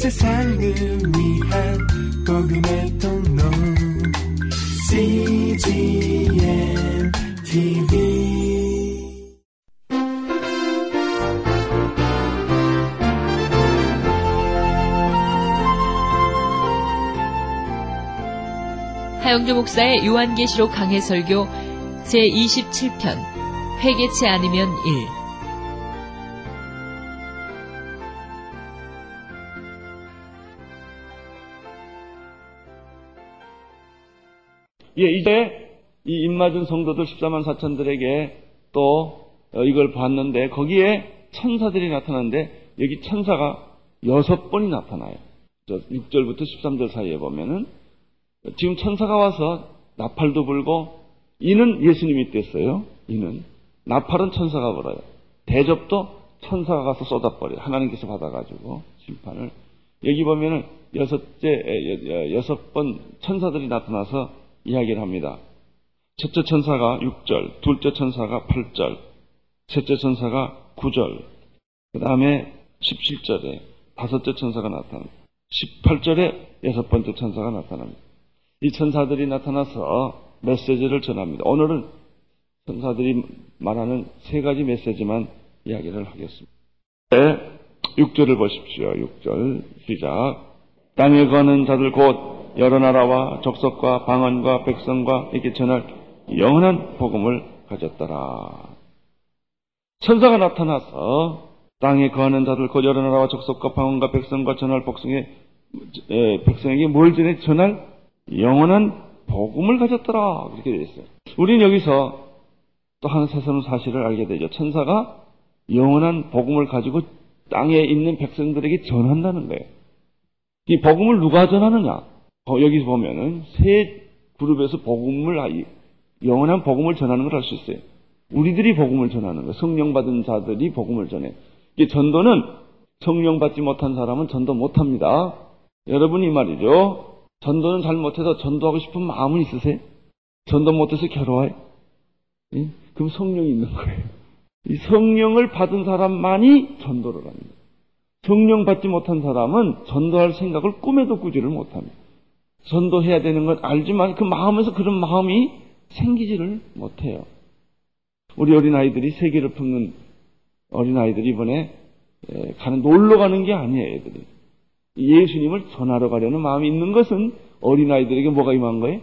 세상을 위한 복음의 통로. CGM TV 하영주 목사의 요한계시록 강해 설교 제27편 회개치 않으면 1 예, 이제 이 입맞은 성도들 14만 4천들에게 또 어, 이걸 봤는데 거기에 천사들이 나타나는데 여기 천사가 여섯 번이 나타나요. 6절부터 13절 사이에 보면은 지금 천사가 와서 나팔도 불고 이는 예수님이 뗐어요. 이는 나팔은 천사가 불어요. 대접도 천사가 가서 쏟아버려요. 하나님께서 받아가지고 심판을 여기 보면은 여섯째 여섯 번 천사들이 나타나서 이야기를 합니다. 첫째 천사가 6절, 둘째 천사가 8절, 셋째 천사가 9절, 그 다음에 17절에 다섯째 천사가 나타납니다. 18절에 여섯 번째 천사가 나타납니다. 이 천사들이 나타나서 메시지를 전합니다. 오늘은 천사들이 말하는 세 가지 메시지만 이야기를 하겠습니다. 네, 6절을 보십시오. 6절 시작. 땅에 거는 자들 곧 여러 나라와 족속과 방언과 백성과 에게 전할 영원한 복음을 가졌더라. 천사가 나타나서 땅에 거하는 자들 곧 여러 나라와 족속과 방언과 백성과 전할 복성에 백성에게 뭘 전해 전할 영원한 복음을 가졌더라 그렇게 되어 있어요. 우리는 여기서 또 한 새로운 사실을 알게 되죠. 천사가 영원한 복음을 가지고 땅에 있는 백성들에게 전한다는 거예요. 이 복음을 누가 전하느냐? 여기서 보면은 세 그룹에서 복음을 영원한 복음을 전하는 걸알수 있어요. 우리들이 복음을 전하는 거, 성령 받은 자들이 복음을 전해. 이 전도는 성령 받지 못한 사람은 전도 못 합니다. 여러분이 말이죠. 전도는 잘 못해서 전도하고 싶은 마음은 있으세요? 전도 못해서 괴로워요? 예? 그럼 성령이 있는 거예요. 이 성령을 받은 사람만이 전도를 합니다. 성령 받지 못한 사람은 전도할 생각을 꿈에도 꾸지를 못합니다. 전도해야 되는 건 알지만 그 마음에서 그런 마음이 생기지를 못해요. 우리 어린아이들이 세계를 품는 어린아이들이 이번에 가는, 놀러 가는 게 아니에요, 애들이. 예수님을 전하러 가려는 마음이 있는 것은 어린아이들에게 뭐가 임한 거예요?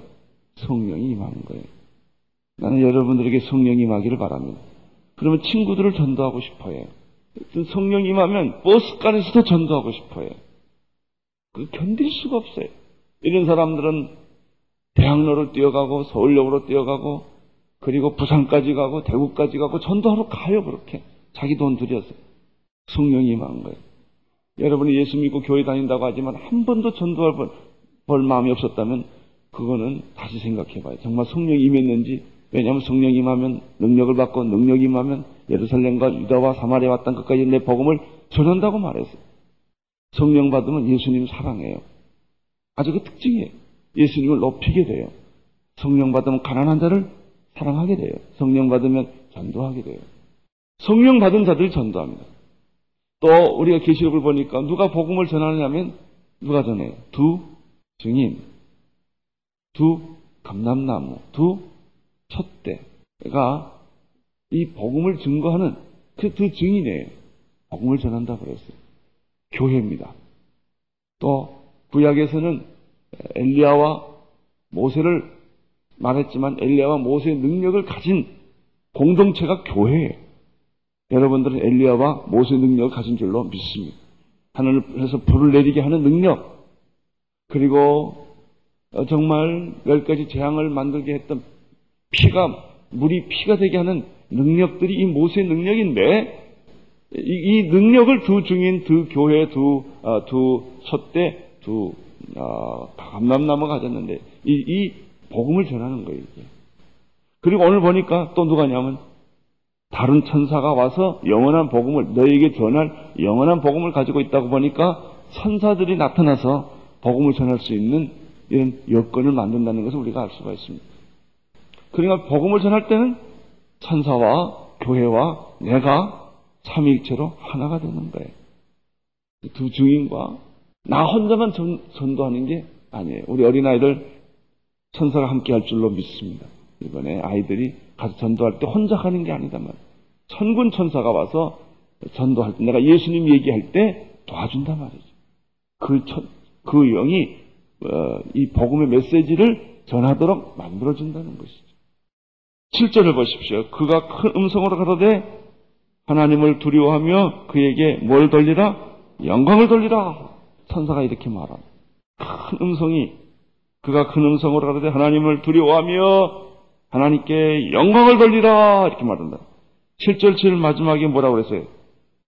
성령이 임한 거예요. 나는 여러분들에게 성령이 임하기를 바랍니다. 그러면 친구들을 전도하고 싶어요. 성령이 임하면 버스간에서도 전도하고 싶어요. 그 견딜 수가 없어요. 이런 사람들은 대학로를 뛰어가고 서울역으로 뛰어가고 그리고 부산까지 가고 대구까지 가고 전도하러 가요 그렇게 자기 돈 들여서 성령이 임한 거예요. 여러분이 예수 믿고 교회 다닌다고 하지만 한 번도 전도할 볼, 볼 마음이 없었다면 그거는 다시 생각해 봐요. 정말 성령이 임했는지 왜냐하면 성령이 임하면 능력을 받고 능력이 임하면 예루살렘과 유다와 사마리아 왔던 끝까지 내 복음을 전한다고 말했어요. 성령 받으면 예수님 사랑해요. 아주 그 특징이에요. 예수님을 높이게 돼요. 성령 받으면 가난한 자를 사랑하게 돼요. 성령 받으면 전도하게 돼요. 성령 받은 자들이 전도합니다. 또 우리가 계시록을 보니까 누가 복음을 전하느냐면 누가 전해요? 두 증인, 두 감람나무, 두 촛대가 이 복음을 증거하는 그 두 증인이에요. 복음을 전한다 그랬어요. 교회입니다. 또 구약에서는 엘리야와 모세를 말했지만 엘리야와 모세의 능력을 가진 공동체가 교회예요. 여러분들은 엘리야와 모세의 능력을 가진 줄로 믿습니다. 하늘에서 불을 내리게 하는 능력, 그리고 정말 열 가지 재앙을 만들게 했던 피가 물이 피가 되게 하는 능력들이 이 모세의 능력인데 이, 이 능력을 두 증인, 두 교회, 두, 어, 두 솥대, 두 어, 감람나무 가졌는데 이, 이 복음을 전하는 거예요. 이게. 그리고 오늘 보니까 또 누가냐면 다른 천사가 와서 영원한 복음을 너에게 전할 영원한 복음을 가지고 있다고 보니까 천사들이 나타나서 복음을 전할 수 있는 이런 여건을 만든다는 것을 우리가 알 수가 있습니다. 그러니까 복음을 전할 때는 천사와 교회와 내가 삼위일체로 하나가 되는 거예요. 두 증인과 나 혼자만 전, 전도하는 게 아니에요. 우리 어린아이들 천사가 함께 할 줄로 믿습니다. 이번에 아이들이 가서 전도할 때 혼자 가는 게 아니다 말. 천군 천사가 와서 전도할 때 내가 예수님 얘기할 때 도와준단 말이죠. 그, 천, 그 영이 어, 이 복음의 메시지를 전하도록 만들어준다는 것이죠. 7절을 보십시오. 그가 큰 음성으로 가로되 하나님을 두려워하며 그에게 뭘 돌리라? 영광을 돌리라. 천사가 이렇게 말합니다. 큰 음성이 그가 큰 음성으로 가로되 하나님을 두려워하며 하나님께 영광을 돌리라 이렇게 말한다. 7절 7 마지막에 뭐라고 그랬어요?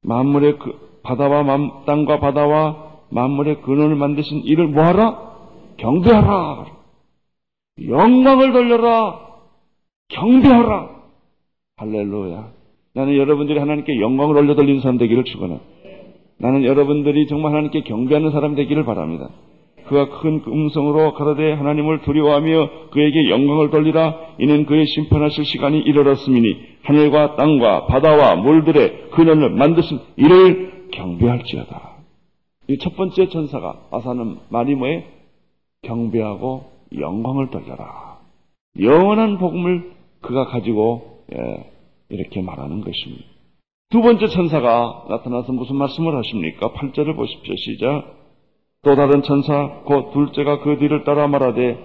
만물의 그 바다와 만, 땅과 바다와 만물의 근원을 만드신 이를 뭐하라? 경배하라. 영광을 돌려라. 경배하라. 할렐루야. 나는 여러분들이 하나님께 영광을 올려 돌리는 사람 되기를 축원해. 나는 여러분들이 정말 하나님께 경배하는 사람 되기를 바랍니다. 그가 큰 음성으로 가라되 하나님을 두려워하며 그에게 영광을 돌리라 이는 그의 심판하실 시간이 이르렀음이니 하늘과 땅과 바다와 물들의 근원을 만드신 이를 경배할지어다. 이 첫 번째 천사가 아사는 뭐에 경배하고 영광을 돌려라. 영원한 복음을 그가 가지고 예, 이렇게 말하는 것입니다. 두 번째 천사가 나타나서 무슨 말씀을 하십니까? 8절을 보십시오. 시작. 또 다른 천사 곧 둘째가 그 뒤를 따라 말하되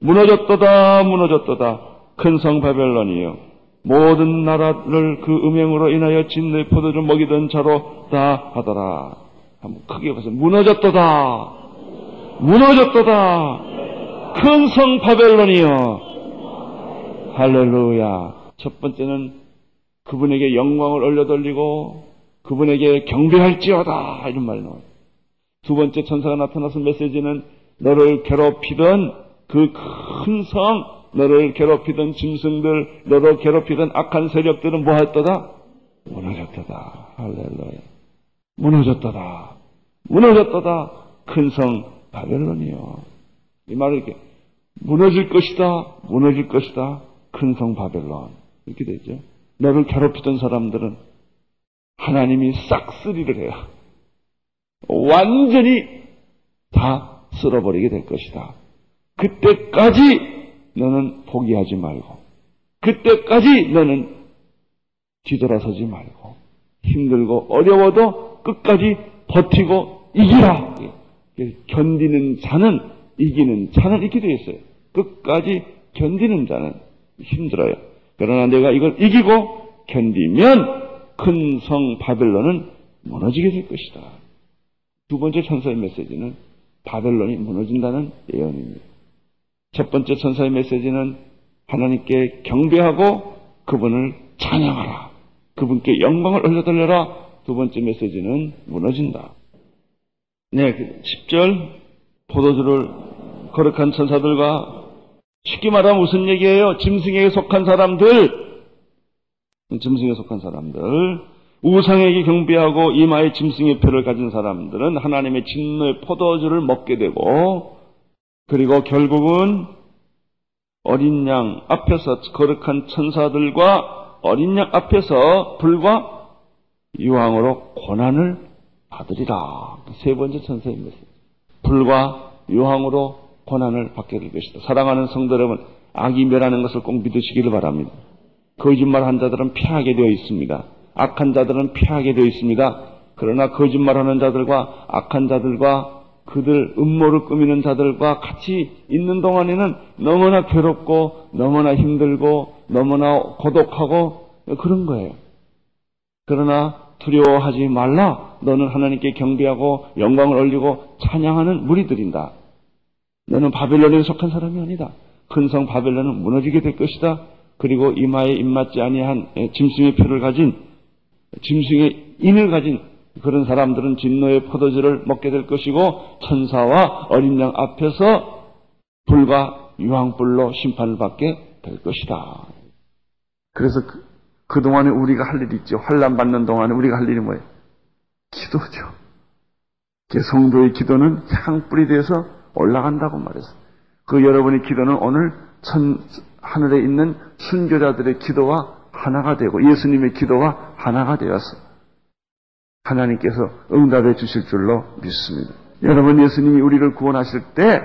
무너졌도다 무너졌도다 큰 성 바벨론이요 모든 나라를 그 음행으로 인하여 진의 포도를 먹이던 자로 다 하더라. 한번 크게 보세요. 무너졌도다 무너졌도다 큰 성 바벨론이요 할렐루야. 첫 번째는 그분에게 영광을 올려돌리고 그분에게 경배할지어다 이런 말이 나와요. 두 번째 천사가 나타나서 메시지는 너를 괴롭히던 그 큰 성, 너를 괴롭히던 짐승들, 너를 괴롭히던 악한 세력들은 뭐 했더다? 무너졌도다. 할렐루야. 무너졌도다. 무너졌도다. 큰 성 바벨론이요. 이 말을 이렇게 무너질 것이다. 무너질 것이다. 큰 성 바벨론. 이렇게 되죠. 너를 괴롭히던 사람들은 하나님이 싹쓸이를 해요. 완전히 다 쓸어버리게 될 것이다. 그때까지 너는 포기하지 말고, 그때까지 너는 뒤돌아서지 말고, 힘들고 어려워도 끝까지 버티고 이기라. 견디는 자는 이기는 자는 이렇게 되어 있어요. 끝까지 견디는 자는 힘들어요. 그러나 내가 이걸 이기고 견디면 큰 성 바벨론은 무너지게 될 것이다. 두 번째 천사의 메시지는 바벨론이 무너진다는 예언입니다. 첫 번째 천사의 메시지는 하나님께 경배하고 그분을 찬양하라. 그분께 영광을 올려돌려라. 두 번째 메시지는 무너진다. 네, 10절 포도주를 거룩한 천사들과 쉽게 말하면 무슨 얘기예요? 짐승에게 속한 사람들, 짐승에 속한 사람들, 우상에게 경배하고 이마에 짐승의 표를 가진 사람들은 하나님의 진노의 포도주를 먹게 되고 그리고 결국은 어린 양 앞에서 거룩한 천사들과 어린 양 앞에서 불과 유황으로 고난을 받으리라. 세 번째 메시지. 불과 유황으로 고난을 받게 될 것이다. 사랑하는 성도 여러분, 악이 멸하는 것을 꼭 믿으시기를 바랍니다. 거짓말한 자들은 피하게 되어 있습니다. 악한 자들은 피하게 되어 있습니다. 그러나 거짓말하는 자들과 악한 자들과 그들 음모를 꾸미는 자들과 같이 있는 동안에는 너무나 괴롭고 너무나 힘들고 너무나 고독하고 그런 거예요. 그러나 두려워하지 말라. 너는 하나님께 경배하고 영광을 올리고 찬양하는 무리들인다. 너는 바벨론에 속한 사람이 아니다. 큰 성 바벨론은 무너지게 될 것이다. 그리고 이마에 입맞지 아니한 짐승의 표를 가진 짐승의 인을 가진 그런 사람들은 진노의 포도주를 먹게 될 것이고 천사와 어린 양 앞에서 불과 유황불로 심판을 받게 될 것이다. 그래서 그, 동안에 우리가 할 일이 있죠. 환란 받는 동안에 우리가 할 일이 뭐예요? 기도죠. 성도의 기도는 향불이 되어서 올라간다고 말했어요. 그 여러분의 기도는 오늘 천, 하늘에 있는 순교자들의 기도와 하나가 되고 예수님의 기도와 하나가 되어서 하나님께서 응답해 주실 줄로 믿습니다. 여러분 예수님이 우리를 구원하실 때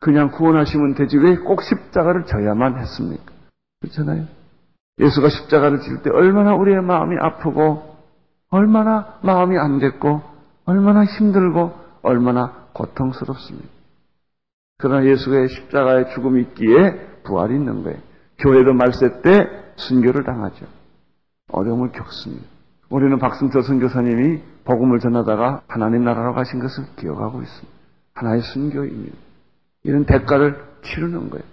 그냥 구원하시면 되지 왜 꼭 십자가를 져야만 했습니까? 그렇잖아요. 예수가 십자가를 질 때 얼마나 우리의 마음이 아프고 얼마나 마음이 안 됐고 얼마나 힘들고 얼마나 고통스럽습니다. 그러나 예수의 십자가의 죽음이 있기에 부활이 있는 거예요. 교회도 말세 때 순교를 당하죠. 어려움을 겪습니다. 우리는 박승철 선교사님이 복음을 전하다가 하나님 나라로 가신 것을 기억하고 있습니다. 하나의 순교입니다. 이런 대가를 치르는 거예요.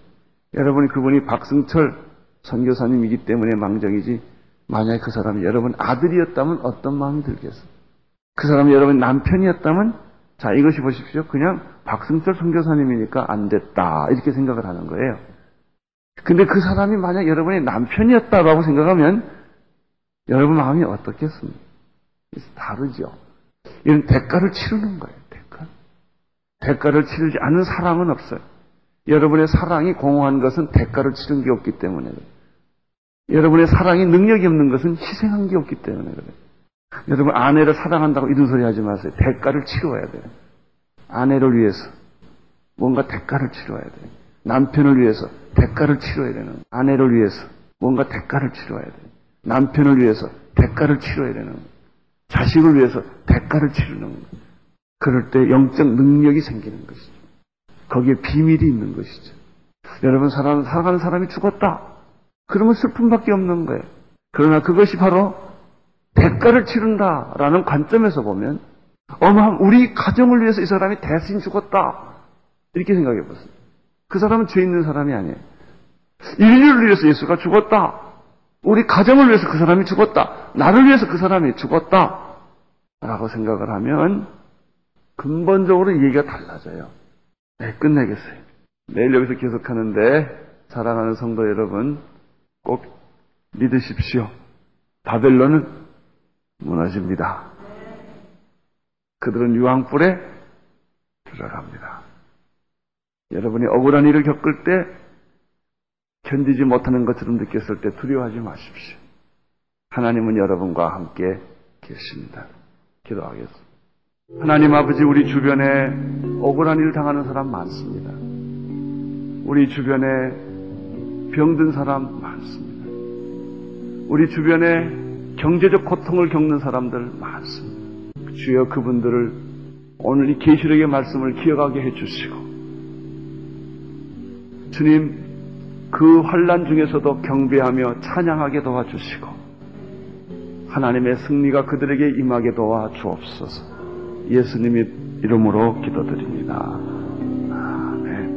여러분이 그분이 박승철 선교사님이기 때문에 망정이지 만약에 그 사람이 여러분 아들이었다면 어떤 마음이 들겠어요? 그 사람이 여러분 남편이었다면 자 이것이 보십시오. 그냥 박승철 선교사님이니까 안 됐다 이렇게 생각을 하는 거예요. 근데 그 사람이 만약 여러분의 남편이었다고 생각하면 여러분 마음이 어떻겠습니까? 다르죠. 이런 대가를 치르는 거예요. 대가. 대가를 치르지 않는 사랑은 없어요. 여러분의 사랑이 공허한 것은 대가를 치른 게 없기 때문에 그래요. 여러분의 사랑이 능력이 없는 것은 희생한 게 없기 때문에 그래요. 여러분 아내를 사랑한다고 이런 소리 하지 마세요. 대가를 치러야 돼요. 아내를 위해서 뭔가 대가를 치러야 돼요. 남편을 위해서 대가를 치러야 되는 아내를 위해서 뭔가 대가를 치러야 돼요. 남편을 위해서 대가를 치러야 되는 자식을 위해서 대가를 치르는. 그럴 때 영적 능력이 생기는 것이죠. 거기에 비밀이 있는 것이죠. 여러분 사람 사랑하는 사람이 죽었다. 그러면 슬픔밖에 없는 거예요. 그러나 그것이 바로 대가를 치른다라는 관점에서 보면 어마한 우리 가정을 위해서 이 사람이 대신 죽었다. 이렇게 생각해 보세요. 그 사람은 죄 있는 사람이 아니에요. 인류를 위해서 예수가 죽었다. 우리 가정을 위해서 그 사람이 죽었다. 나를 위해서 그 사람이 죽었다. 라고 생각을 하면 근본적으로 이 얘기가 달라져요. 네, 끝내겠어요. 내일 여기서 계속하는데 사랑하는 성도 여러분 꼭 믿으십시오. 바벨론은 무너집니다. 그들은 유황불에 들어갑니다. 여러분이 억울한 일을 겪을 때 견디지 못하는 것처럼 느꼈을 때 두려워하지 마십시오. 하나님은 여러분과 함께 계십니다. 기도하겠습니다. 하나님 아버지 우리 주변에 억울한 일 당하는 사람 많습니다. 우리 주변에 병든 사람 많습니다. 우리 주변에 경제적 고통을 겪는 사람들 많습니다. 주여 그분들을 오늘 이 계시록의 말씀을 기억하게 해주시고 주님 그 환란 중에서도 경배하며 찬양하게 도와주시고 하나님의 승리가 그들에게 임하게 도와 주옵소서. 예수님의 이름으로 기도드립니다. 아멘.